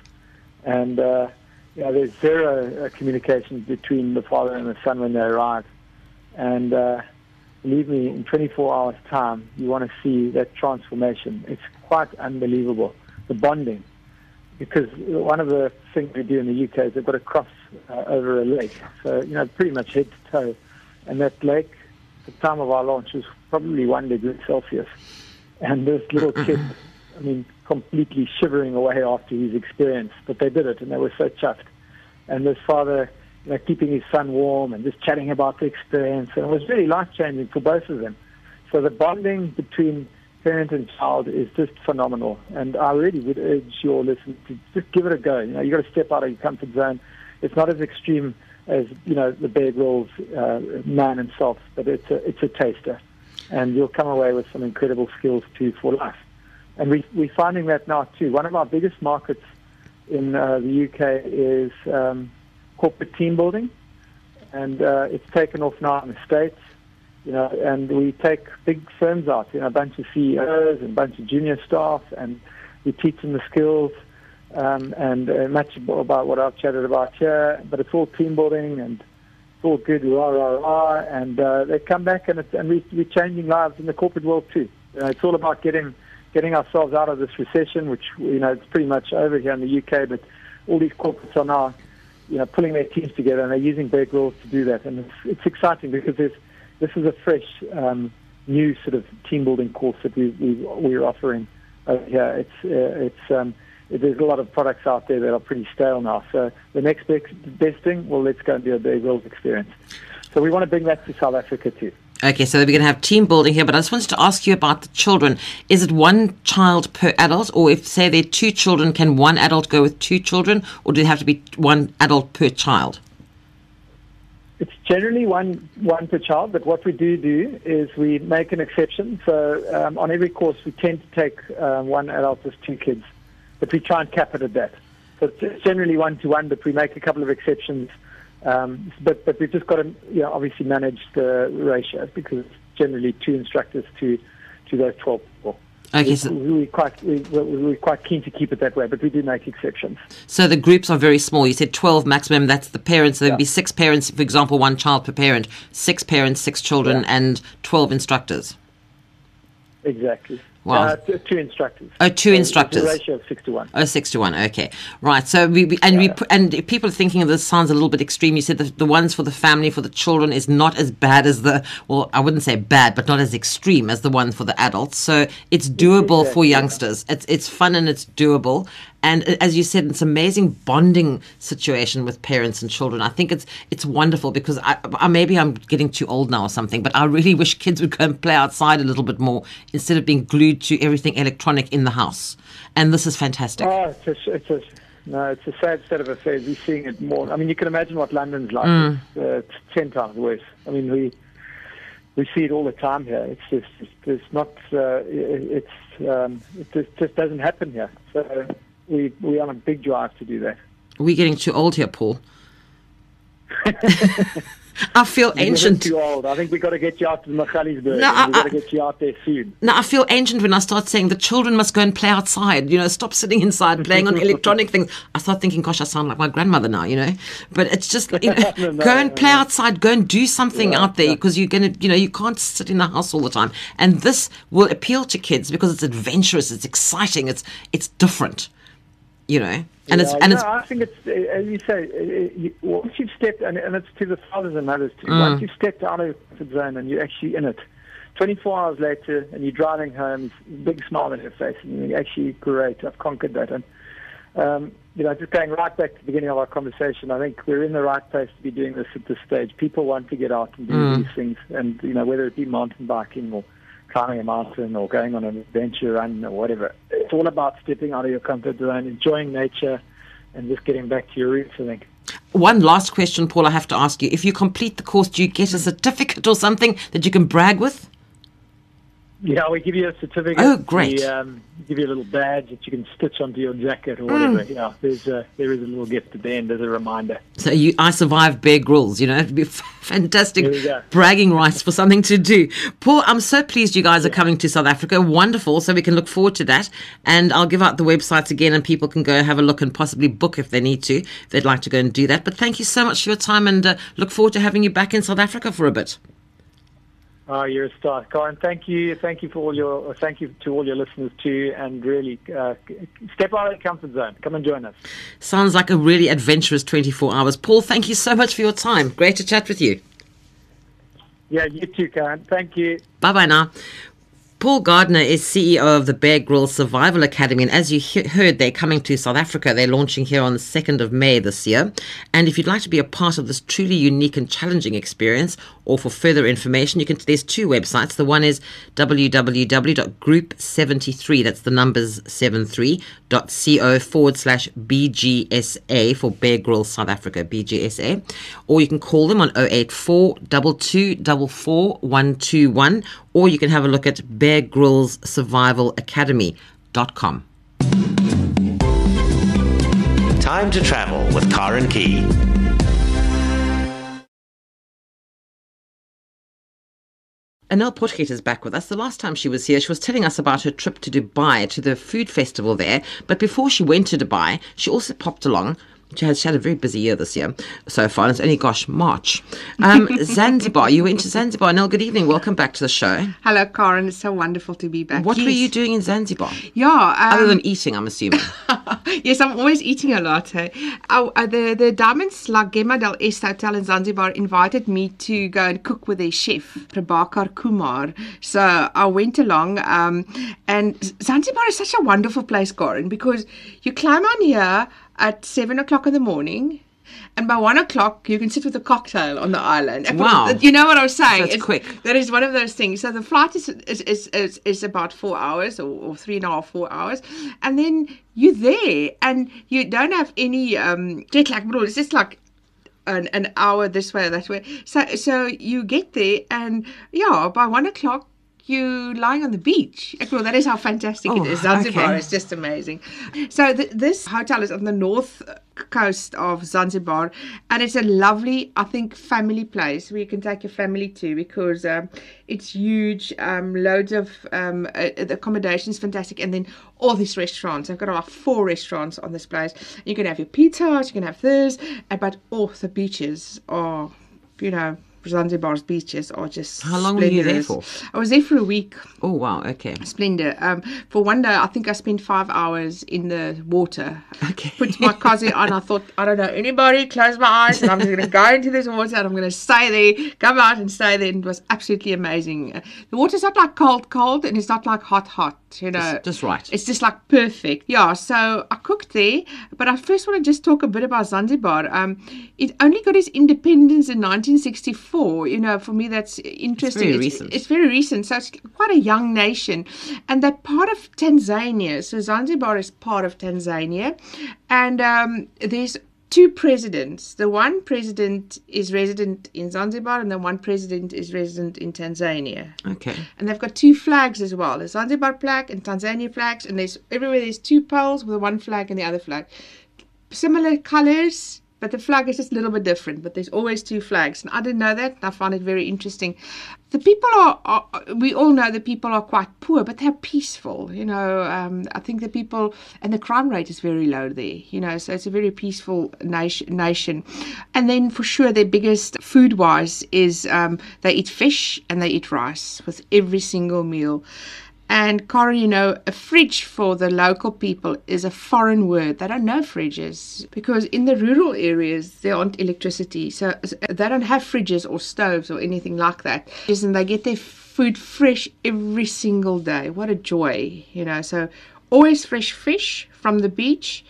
And, uh, you know, there's zero uh, communication between the father and the son when they arrive. And uh, believe me, in 24 hours' time, you want to see that transformation. It's quite unbelievable, the bonding. Because one of the things we do in the UK is they've got to cross uh, over a lake. So, you know, pretty much head to toe. And that lake, the time of our launch, was probably one degree Celsius. And this little kid, I mean, completely shivering away after his experience. But they did it, and they were so chuffed. And this father, you know, keeping his son warm and just chatting about the experience. And it was really life changing for both of them. So the bonding between parent and child is just phenomenal. And I really would urge your listeners to just give it a go. You know, you've got to step out of your comfort zone. It's not as extreme as you know the Bear Grylls uh, man and soft, but it's a it's a taster, and you'll come away with some incredible skills too for life. And we we're finding that now too. One of our biggest markets in uh, the UK is um, corporate team building, and uh, it's taken off now in the states. You know, and we take big firms out, you know, a bunch of CEOs and a bunch of junior staff, and we teach them the skills um, and uh, much about what I've chatted about here. But it's all team building and it's all good, rah rah rah, and uh, they come back and and we, we're changing lives in the corporate world too. You know, it's all about getting getting ourselves out of this recession, which you know it's pretty much over here in the UK, but all these corporates are now you know pulling their teams together and they're using Bear Grylls to do that, and it's, it's exciting because there's this is a fresh, um, new sort of team building course that we, we we're offering over here. It's uh, it's um, there's a lot of products out there that are pretty stale now. So the next best, best thing, well, let's go and do a Bear Grylls experience. So we want to bring that to South Africa too. Okay, so we're going to have team building here, but I just wanted to ask you about the children. Is it one child per adult, or if, say, there are two children, can one adult go with two children, or do they have to be one adult per child? It's generally one one per child, but what we do do is we make an exception. So um, on every course, we tend to take uh, one adult with two kids, but we try and cap it at that. So it's generally one to one, but we make a couple of exceptions. Um, but but we've just got to you know, obviously manage the ratios because it's generally two instructors to to those twelve people. Okay, we, so, we're quite we, we're quite keen to keep it that way, but we do make exceptions. so the groups are very small. You said 12 maximum, that's the parents. So there'd Yeah. be six parents, for example, one child per parent, six parents, six children, Yeah. and 12 instructors. Exactly. Wow. Uh, two instructors. Oh, two So instructors. A ratio of six to one. Oh, six to one. Okay, right. So we, we and we Yeah. put, and people are thinking of this sounds a little bit extreme. You said the, the ones for the family for the children is not as bad as the well, I wouldn't say bad, but not as extreme as the one for the adults. So it's doable for Exactly, yeah. youngsters. It's it's fun and it's doable. And uh, as you said, it's an amazing bonding situation with parents and children. I think it's it's wonderful because I, I maybe I'm getting too old now or something, but I really wish kids would go and play outside a little bit more instead of being glued to everything electronic in the house. And this is fantastic. Oh, it's a, it's a, no, it's a sad state of affairs. We're seeing it more. I mean, you can imagine what London's like. Mm. It's, uh, it's ten times worse. I mean, we we see it all the time here. It's just it's, it's not. Uh, it, it's um, it just, just doesn't happen here. So we we on a big drive to do that. We're getting too old here, Paul. I feel You're ancient. too old. I think we got to get you out to Magaliesburg. No, I- we got to get you out there soon. Now I feel ancient when I start saying the children must go and play outside. You know, stop sitting inside playing on electronic things. I start thinking, gosh, I sound like my grandmother now. You know, but it's just you know, No, no, go and play no. outside. Go and do something Yeah, out there yeah. because you're gonna, you know, you can't sit in the house all the time. And this will appeal to kids because it's adventurous, it's exciting, it's it's different. You know, and it's and no, it's I think it's uh, as you say. uh, once you've stepped, and, and it's to the fathers and mothers too. Mm. Once you've stepped out of the zone and you're actually in it, 24 hours later, and you're driving home, big smile on your face, and you're actually great. I've conquered that, and um, you know, just going right back to the beginning of our conversation, I think we're in the right place to be doing this at this stage. People want to get out and do Mm. these things, and you know, whether it be mountain biking or climbing a mountain or going on an adventure run or whatever. It's all about stepping out of your comfort zone, enjoying nature, and just getting back to your roots. I think. one last question, Paul. I have to ask you: If you complete the course, do you get a certificate or something that you can brag with? Yeah, we give you a certificate. Oh, great. We um, give you a little badge that you can stitch onto your jacket or whatever. Mm. Yeah, there's a, there is a little gift at the end as a reminder. So you, I survived Bear Grylls. You know, it'd be fantastic There we go. bragging rights for something to do. Paul, I'm so pleased you guys are coming to South Africa. Wonderful. So we can look forward to that. And I'll give out the websites again, and people can go have a look and possibly book if they need to. If they'd like to go and do that. But thank you so much for your time, and uh, look forward to having you back in South Africa for a bit. Oh, you're a star, Karen. Thank you, thank you for all your, thank you to all your listeners too, and really uh, step out of the comfort zone. Come and join us. Sounds like a really adventurous 24 hours. Paul, thank you so much for your time. Great to chat with you. Yeah, you too, Karen. Thank you. Bye bye now. Paul Gardiner is CEO of the Bear Grylls Survival Academy, and as you he- heard, they're coming to South Africa. They're launching here on the 2nd of May this year. And if you'd like to be a part of this truly unique and challenging experience, or for further information, you can. There's two websites. The one is www.group73. That's the numbers 73.co forward slash BGSA for Bear Grylls South Africa BGSA, or you can call them on 084 2244 121 or you can have a look at Bear Grylls Survival Academy.com. Time to travel with Karen Key. Anel Potgieter is back with us. The last time she was here, she was telling us about her trip to Dubai, to the food festival there. But before she went to Dubai, she also popped along. She has had a very busy year this year so far. And it's only, gosh, March. Um, Zanzibar. You went to Zanzibar. Anel, good evening. Welcome back to the show. Hello, Karen. It's so wonderful to be back. What were you doing in Zanzibar? Yeah. Um, Other than eating, I'm assuming. yes, I'm always eating a lot. Hey. Oh, uh, the the Diamonds La Gemma dell'Est Hotel in Zanzibar invited me to go and cook with their chef Prabhakar Kumar. So I went along, um, and Zanzibar is such a wonderful place, Karen, because you climb on here at seven o'clock in the morning. And by one o'clock, you can sit with a cocktail on the island. Wow. You know what I'm saying? That's It's- quick. That is one of those things. So the flight is is, is, is, is about four hours or, or three and a half, four hours. And then you're there and you don't have any um, jet lag. Bro, It's just like an, an hour this way or that way. So so you get there and yeah, by one o'clock you lying on the beach. Well, that is how fantastic Oh, it is. Zanzibar okay. is just amazing. So th- this hotel is on the north coast of Zanzibar, and it's a lovely, I think, family place where you can take your family to because um, it's huge. Um, loads of um, uh, the accommodation is fantastic, and then all these restaurants. I've got about four restaurants on this place. You can have your pizzas, you can have this, but all the beaches are, you know. Zanzibar's beaches are just How long were you there for? I was there for a week. Oh, wow. Okay. Splendid. Um, for one day, I think I spent five hours in the water. Okay. Put my cozy on. I thought, I don't know anybody. Close my eyes, and I'm just going to go into this water, and I'm going to stay there, come out, and stay there. And it was absolutely amazing. The water's not like cold, cold, and it's not like hot, hot. You know, Just- just right. It's just like perfect. Yeah. So I cooked there, but I first want to just talk a bit about Zanzibar. Um, it only got its independence in 1964. You know, for me, that's interesting. It's very recent. It's very recent, so it's quite a young nation, and they're part of Tanzania. So Zanzibar is part of Tanzania, and um, there's two presidents. The one president is resident in Zanzibar, and the one president is resident in Tanzania. Okay. And they've got two flags as well: the Zanzibar flag and Tanzania flags. And there's everywhere there's two poles with one flag and the other flag, similar colors. But the flag is just a little bit different. But there's always two flags, and I didn't know that. I found it very interesting. The people are, are we all know the people are quite poor, but they're peaceful. You know, um, I think the people and the crime rate is very low there. You know, so it's a very peaceful nation. Nation, and then for sure their biggest food wise is um, they eat fish and they eat rice with every single meal. And Karen, you know, a fridge for the local people is a foreign word. They don't know fridges because in the rural areas there aren't electricity, so they don't have fridges or stoves or anything like that. And they get their food fresh every single day. What a joy, you know. So always fresh fish from the beach,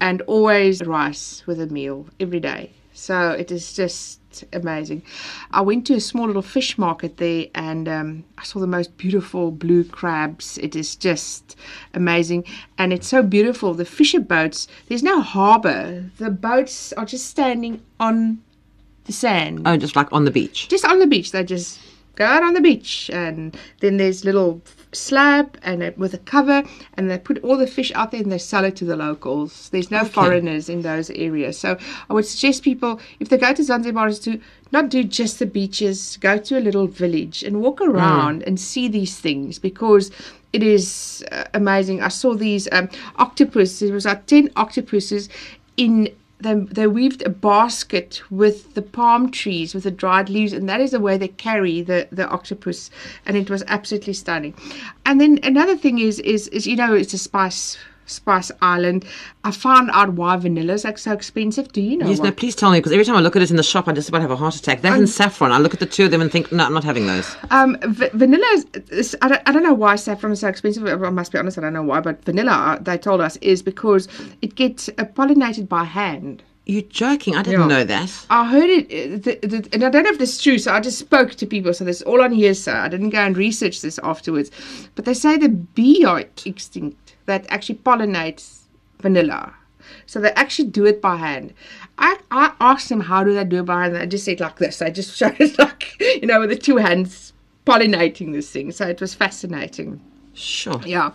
and always rice with a meal every day. So it is just amazing. I went to a small little fish market there and um, I saw the most beautiful blue crabs. It is just amazing. And it's so beautiful. The fisher boats, there's no harbor. The boats are just standing on the sand Oh, just like on the beach. just on the beach. They're just go out on the beach, and then there's little slab and it, with a cover, and they put all the fish out there and they sell it to the locals. There's no foreigners in those areas, so I would suggest people if they go to Zanzibar is to not do just the beaches, go to a little village and walk around and see these things because. It is uh, amazing. I saw these um, octopus. There was like ten octopuses in they they weaved a basket with the palm trees with the dried leaves, and that is the way they carry the the octopus, and it was absolutely stunning. And then another thing is is is you know it's a spice spice island. I found out why vanilla is like so expensive. Do you know? Yes, why? no, please tell me because every time I look at it in the shop, I just about have a heart attack. That and saffron, I look at the two of them and think, no, I'm not having those. Um, v- vanilla is, is I, don't, I don't know why saffron is so expensive. I must be honest, I don't know why, but vanilla, uh, they told us, is because it gets uh, pollinated by hand. You're joking. I didn't Yeah. know that. I heard it, uh, the, the, and I don't know if this is true. So I just spoke to people. So this is all on hearsay. I didn't go and research this afterwards, but they say the bee are extinct that actually pollinates vanilla. So they actually do it by hand. I, I asked them how do they do it by hand. and They just said like this. I just showed it like you know with the two hands pollinating this thing. So it was fascinating. Sure. Yeah.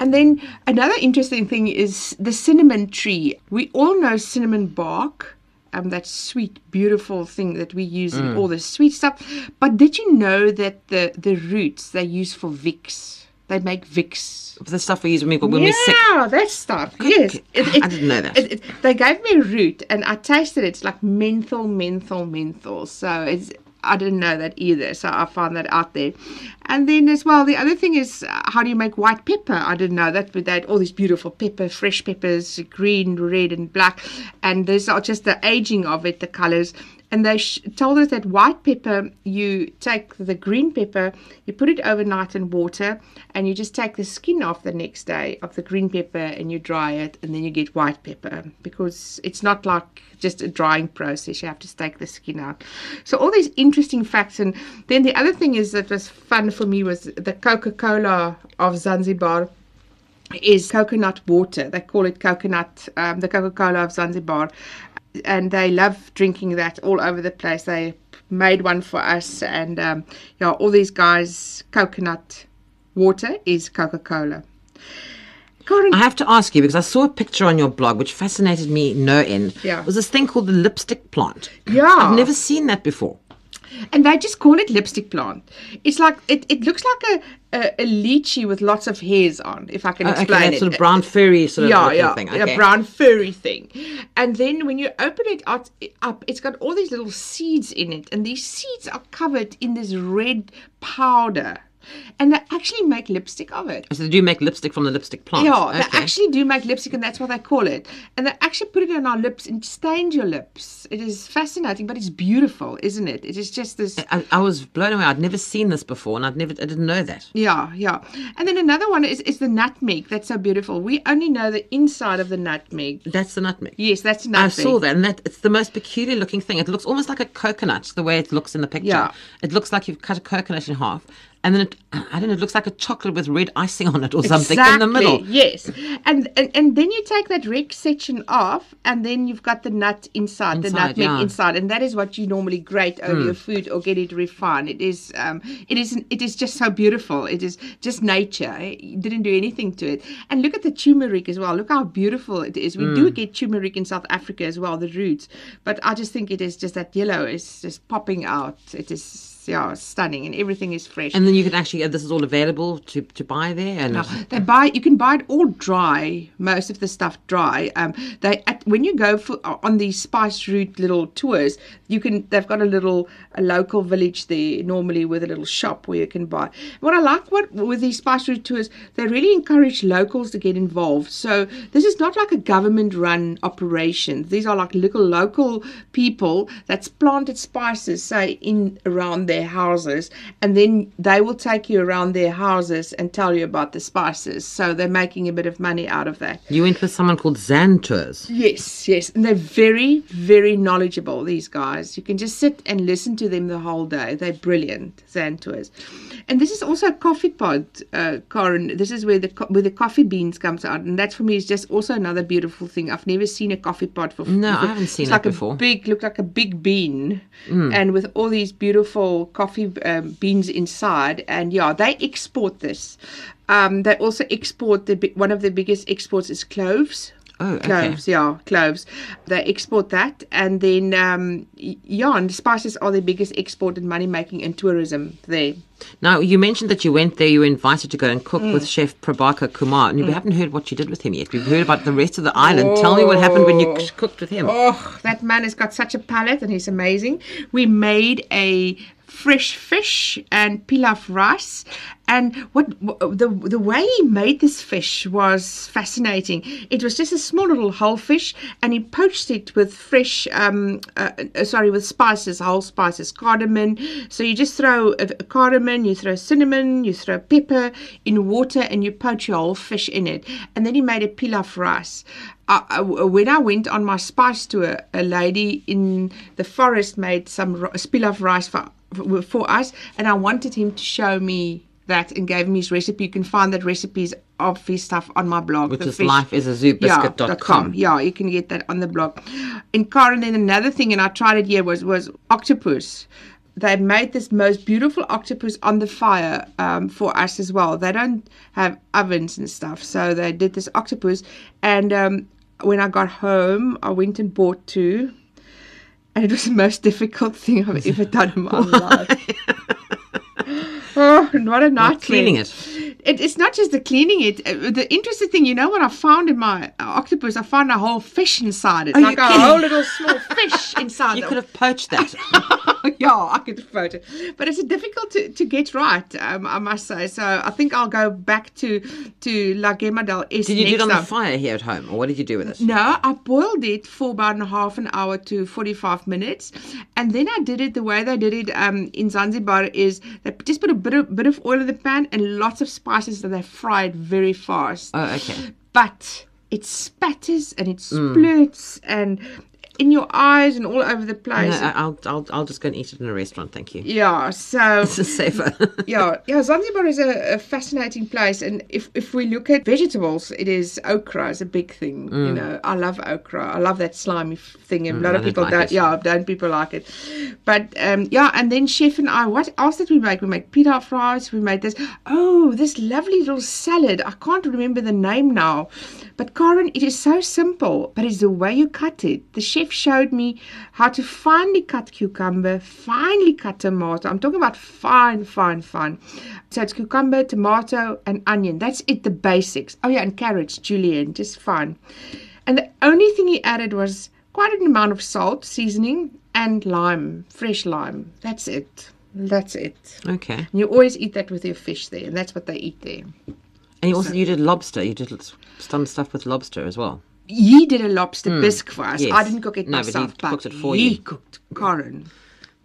And then another interesting thing is the cinnamon tree. We all know cinnamon bark. Um, that sweet, beautiful thing that we use in all the sweet stuff. But did you know that the, the roots they use for Vicks? They make Vicks. The stuff we use when, we, when we're sick. Yeah, that stuff. Yes. I didn't know that. It, it, they gave me root and I tasted it. It's like menthol, menthol, menthol. So it's I didn't know that either. So I found that out there. And then as well, the other thing is uh, how do you make white pepper? I didn't know that, but they had all these beautiful pepper, fresh peppers, green, red, and black. And these are just the aging of it, the colors. And they sh- told us that white pepper, you take the green pepper, you put it overnight in water, and you just take the skin off the next day of the green pepper and you dry it, and then you get white pepper because it's not like just a drying process. You have to take the skin out. So, all these interesting facts. And then the other thing is that was fun for me was the Coca Cola of Zanzibar is coconut water. They call it coconut, um, the Coca Cola of Zanzibar. And they love drinking that all over the place. They made one for us, and um, yeah, all these guys, coconut water is Coca Cola. Karen, I have to ask you because I saw a picture on your blog which fascinated me no end. Yeah. Was this thing called the lipstick plant? Yeah. I've never seen that before. and they just call it lipstick plant. It's like it, it looks like a, a, a lychee with lots of hairs on, if I can Oh, okay, explain that it. sort of brown furry sort of yeah, thing. a Okay. brown furry thing. And then when you open it out, up, it's got all these little seeds in it, and these seeds are covered in this red powder, and they actually make lipstick of it. So they do make lipstick from the lipstick plant. Yeah, they actually do make lipstick, and that's what they call it. And they actually put it on our lips and stains your lips. It is fascinating, but it's beautiful, isn't it? It is just this. I, I was blown away. I'd never seen this before, and I'd never, I didn't know that. Yeah, yeah. And then another one is, is the nutmeg. That's so beautiful. We only know the inside of the nutmeg. That's the nutmeg. Yes, that's I nutmeg. I saw that, and that it's the most peculiar looking thing. It looks almost like a coconut, the way it looks in the picture. Yeah. It looks like you've cut a coconut in half, and then it, I don't know, it looks like a chocolate with red icing on it or something in the middle. Yes, and, and and then you take that red section off, and then you've got the nut inside, the Inside, nutmeg yeah. Hmm. inside, and that is what you normally grate over your food or get it refined. It is, um, it is, it is just so beautiful. It is just nature. You didn't do anything to it. And look at the turmeric as well. Look how beautiful it is. We Hmm. do get turmeric in South Africa as well, the roots, but I just think it is just that yellow is just popping out. It is. Yeah, stunning, and everything is fresh. And then you can actually, uh, this is all available to, to buy there. And They buy. You can buy it all dry. Most of the stuff dry. Um, they at, when you go for on these spice route little tours, you can. They've got a little a local village there normally with a little shop where you can buy. What I like what with these spice route tours, they really encourage locals to get involved. So this is not like a government run operation. These are like little local people that's planted spices, say in around their houses, and then they will take you around their houses and tell you about the spices. So they're making a bit of money out of that. you went with someone called ZanTours. Yes, yes, and they're very, very knowledgeable. These guys, you can just sit and listen to them the whole day. They're brilliant, ZanTours. And this is also a coffee pod, uh, Karen. This is where the co- where the coffee beans comes out, and that for me is just also another beautiful thing. I've never seen a coffee pod for. No, I haven't seen it's that like before. A big, look like a big bean, and with all these beautiful coffee um, beans inside. And yeah, they export this. Um, they also export the one of the biggest exports is cloves. Oh, okay. Cloves, yeah, cloves. They export that, and then um, yeah, and spices are the biggest export and money making in tourism there. Now, you mentioned that you went there, you were invited to go and cook Mm. with Chef Prabhakar Kumar, and we haven't heard what you did with him yet. We've heard about the rest of the island. Tell me what happened when you cooked with him. Oh, that man has got such a palate and he's amazing. We made a fresh fish and pilaf rice. And what the the way he made this fish was fascinating. It was just a small little whole fish and he poached it with fresh um uh, uh, sorry with spices whole spices cardamom. So you just throw a, a cardamom you throw cinnamon you throw pepper in water and you poach your whole fish in it. And then he made a pilaf rice. I, I- when I went on my spice tour, a lady in the forest made some pilaf rice for for us, and I wanted him to show me that and gave me his recipe. You can find that recipes of his stuff on my blog, Which is fish- lifeisazoobiscuit.com. Yeah, dot com. yeah, you can get that on the blog. In Karen, then another thing, and I tried it here was was octopus. They made this most beautiful octopus on the fire um, for us as well. They don't have ovens and stuff, so they did this octopus. And um, when I got home, I went and bought two, and it was the most difficult thing I've ever done in my life. oh, what a nightmare! cleaning it. It, it's not just the cleaning it. Uh, The interesting thing, you know what I found in my uh, octopus? I found a whole fish inside it. You like a kidding? whole little small fish inside You could have poached that. yeah, I could photo. But it's difficult to, to get right, um, I must say. So I think I'll go back to to La Gemma dell'Est Did you do it on the fire here at home, or what did you do with it? No, I boiled it for about a half an hour to 45 minutes. And then I did it the way they did it um, in Zanzibar is they just put a bit of, bit of oil in the pan and lots of spices that they fried very fast. Oh, okay. But it spatters and it Mm. and in your eyes and all over the place. I- I'll, I'll, I'll just go and eat it in a restaurant, thank you. yeah, so This is safer. yeah, yeah, Zanzibar is a, a fascinating place, and if if we look at vegetables, it is okra is a big thing. You know, I love okra. I love that slimy thing, and a lot Mm. I of people like don't. it. Yeah, don't people like it? But um, yeah, and then chef and I, what else did we make? We make pita fries. We made this. Oh, this lovely little salad. I can't remember the name now, but Karen, it is so simple, but it's the way you cut it. The chef showed me how to finely cut cucumber, finely cut tomato. I'm talking about fine, fine, fine. So it's cucumber, tomato, and onion. That's it, the basics. Oh yeah, and carrots, julienne, just fine. And the only thing he added was quite an amount of salt, seasoning, and lime, fresh lime. That's it. That's it. okay. And you always eat that with your fish there, and that's what they eat there. And you also you did lobster. You did some stuff with lobster as well. He did a lobster hmm. bisque for us. yes. I didn't cook it No, but he myself, but, cooked it for he you. cooked Karen.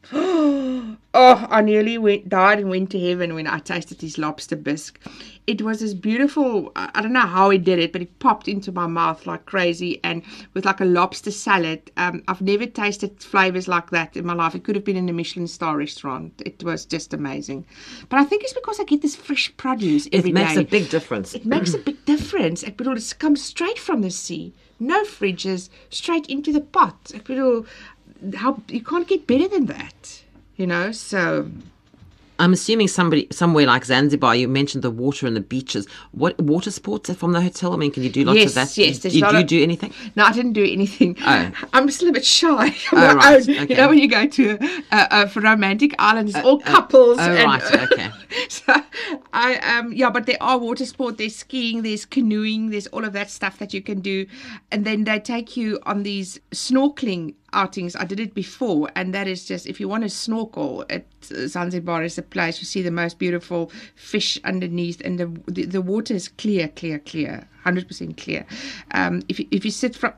oh, I nearly went, died and went to heaven when I tasted his lobster bisque. It was this beautiful. I don't know how he did it, but it popped into my mouth like crazy, and with like a lobster salad. Um, I've never tasted flavors like that in my life. It could have been in a Michelin star restaurant. It was just amazing. But I think it's because I get this fresh produce It every day. makes a big difference. It makes a big difference. Ek bedoel, it comes straight from the sea. No fridges, straight into the pot. Ek bedoel, how you can't get better than that. You know, so I'm assuming somebody somewhere like Zanzibar. You mentioned the water and the beaches. What water sports are from the hotel? I mean, can you do lots Yes, of that? yes, Did, did you of- do anything? no, I didn't do anything. Oh. I'm still a bit shy. Oh, right, own. okay. You know, when you go to uh, uh, for romantic islands, it's all couples. oh, and, right, okay. so I um yeah, but there are water sport. There's skiing. There's canoeing. There's all of that stuff that you can do, and then they take you on these snorkeling outings. I did it before, and that is just if you want to snorkel at Zanzibar is a place you see the most beautiful fish underneath, and the the, the water is clear, clear, clear, hundred percent clear. Um, if if you sit from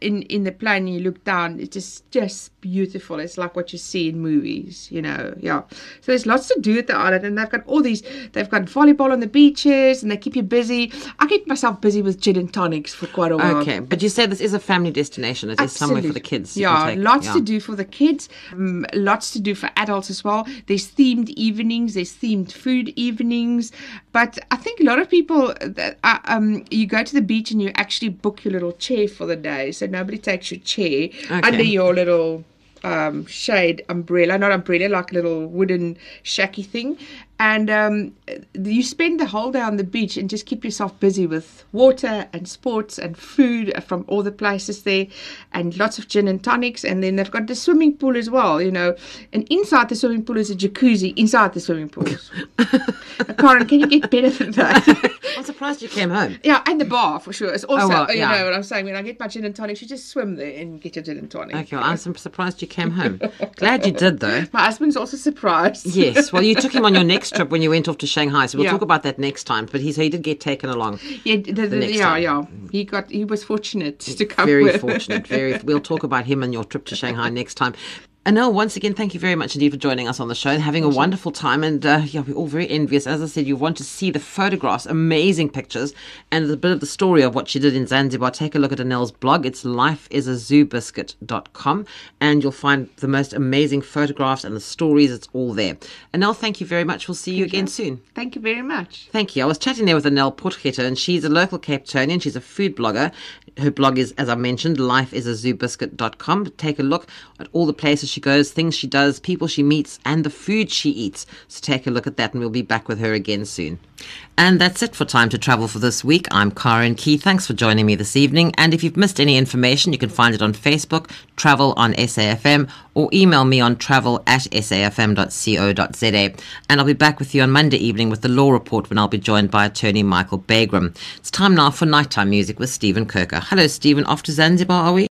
in in the plane you look down, it's just just beautiful. It's like what you see in movies, you know. Yeah. So there's lots to do at the island, and they've got all these. They've got volleyball on the beaches, and they keep you busy. I keep myself busy with gin and tonics for quite a while. Okay, but you said this is a family destination. It is somewhere for the kids. Yeah, lots yeah. to do for the kids, um, lots to do for adults as well. There's themed evenings, there's themed food evenings, but I think a lot of people that uh, um you go to the beach and you actually book your little chair for the day, so nobody takes your chair under your little um, shade umbrella, not umbrella, like a little wooden shacky thing. And um, you spend the whole day on the beach and just keep yourself busy with water and sports and food from all the places there, and lots of gin and tonics. And then they've got the swimming pool as well, you know. And inside the swimming pool is a jacuzzi inside the swimming pool. Karen, can you get better than that? I'm surprised you came home. yeah, and the bar for sure. It's also, Oh, well, you yeah. know what I'm saying. When I get my gin and tonics, you just swim there and get your gin and tonic. Okay, well, I'm su- surprised you came home. Glad you did, though. My husband's also surprised. Yes, well, you took him on your next trip when you went off to Shanghai, so we'll Yeah. talk about that next time. But he, so he did get taken along. Yeah, the, the, next yeah, time. yeah. He got. He was fortunate to come. Very with. fortunate. Very. We'll talk about him and your trip to Shanghai next time. Anel, once again, thank you very much indeed for joining us on the show and having a wonderful time. And uh, yeah, we're all very envious. As I said, you want to see the photographs, amazing pictures, and a bit of the story of what she did in Zanzibar. Take a look at Anel's blog. It's lifeisazoobiscuit.com, and you'll find the most amazing photographs and the stories. It's all there. Anel, thank you very much. We'll see you again soon. Thank you very much. Thank you. I was chatting there with Anel Potgieter, and she's a local Cape Townian. She's a food blogger. Her blog is, as I mentioned, lifeisazoobiscuit.com. Take a look at all the places she goes, things she does, people she meets, and the food she eats. So take a look at that, and we'll be back with her again soon. And that's it for Time to Travel for this week. I'm Karen Key. Thanks for joining me this evening. And if you've missed any information, you can find it on Facebook, Travel on SAFM, or email me on travel at safm.co.za. And I'll be back with you on Monday evening with the Law Report when I'll be joined by attorney Michael Bagram. It's time now for nighttime music with Stephen Kirker. Hello, Stephen. Off to Zanzibar, are we?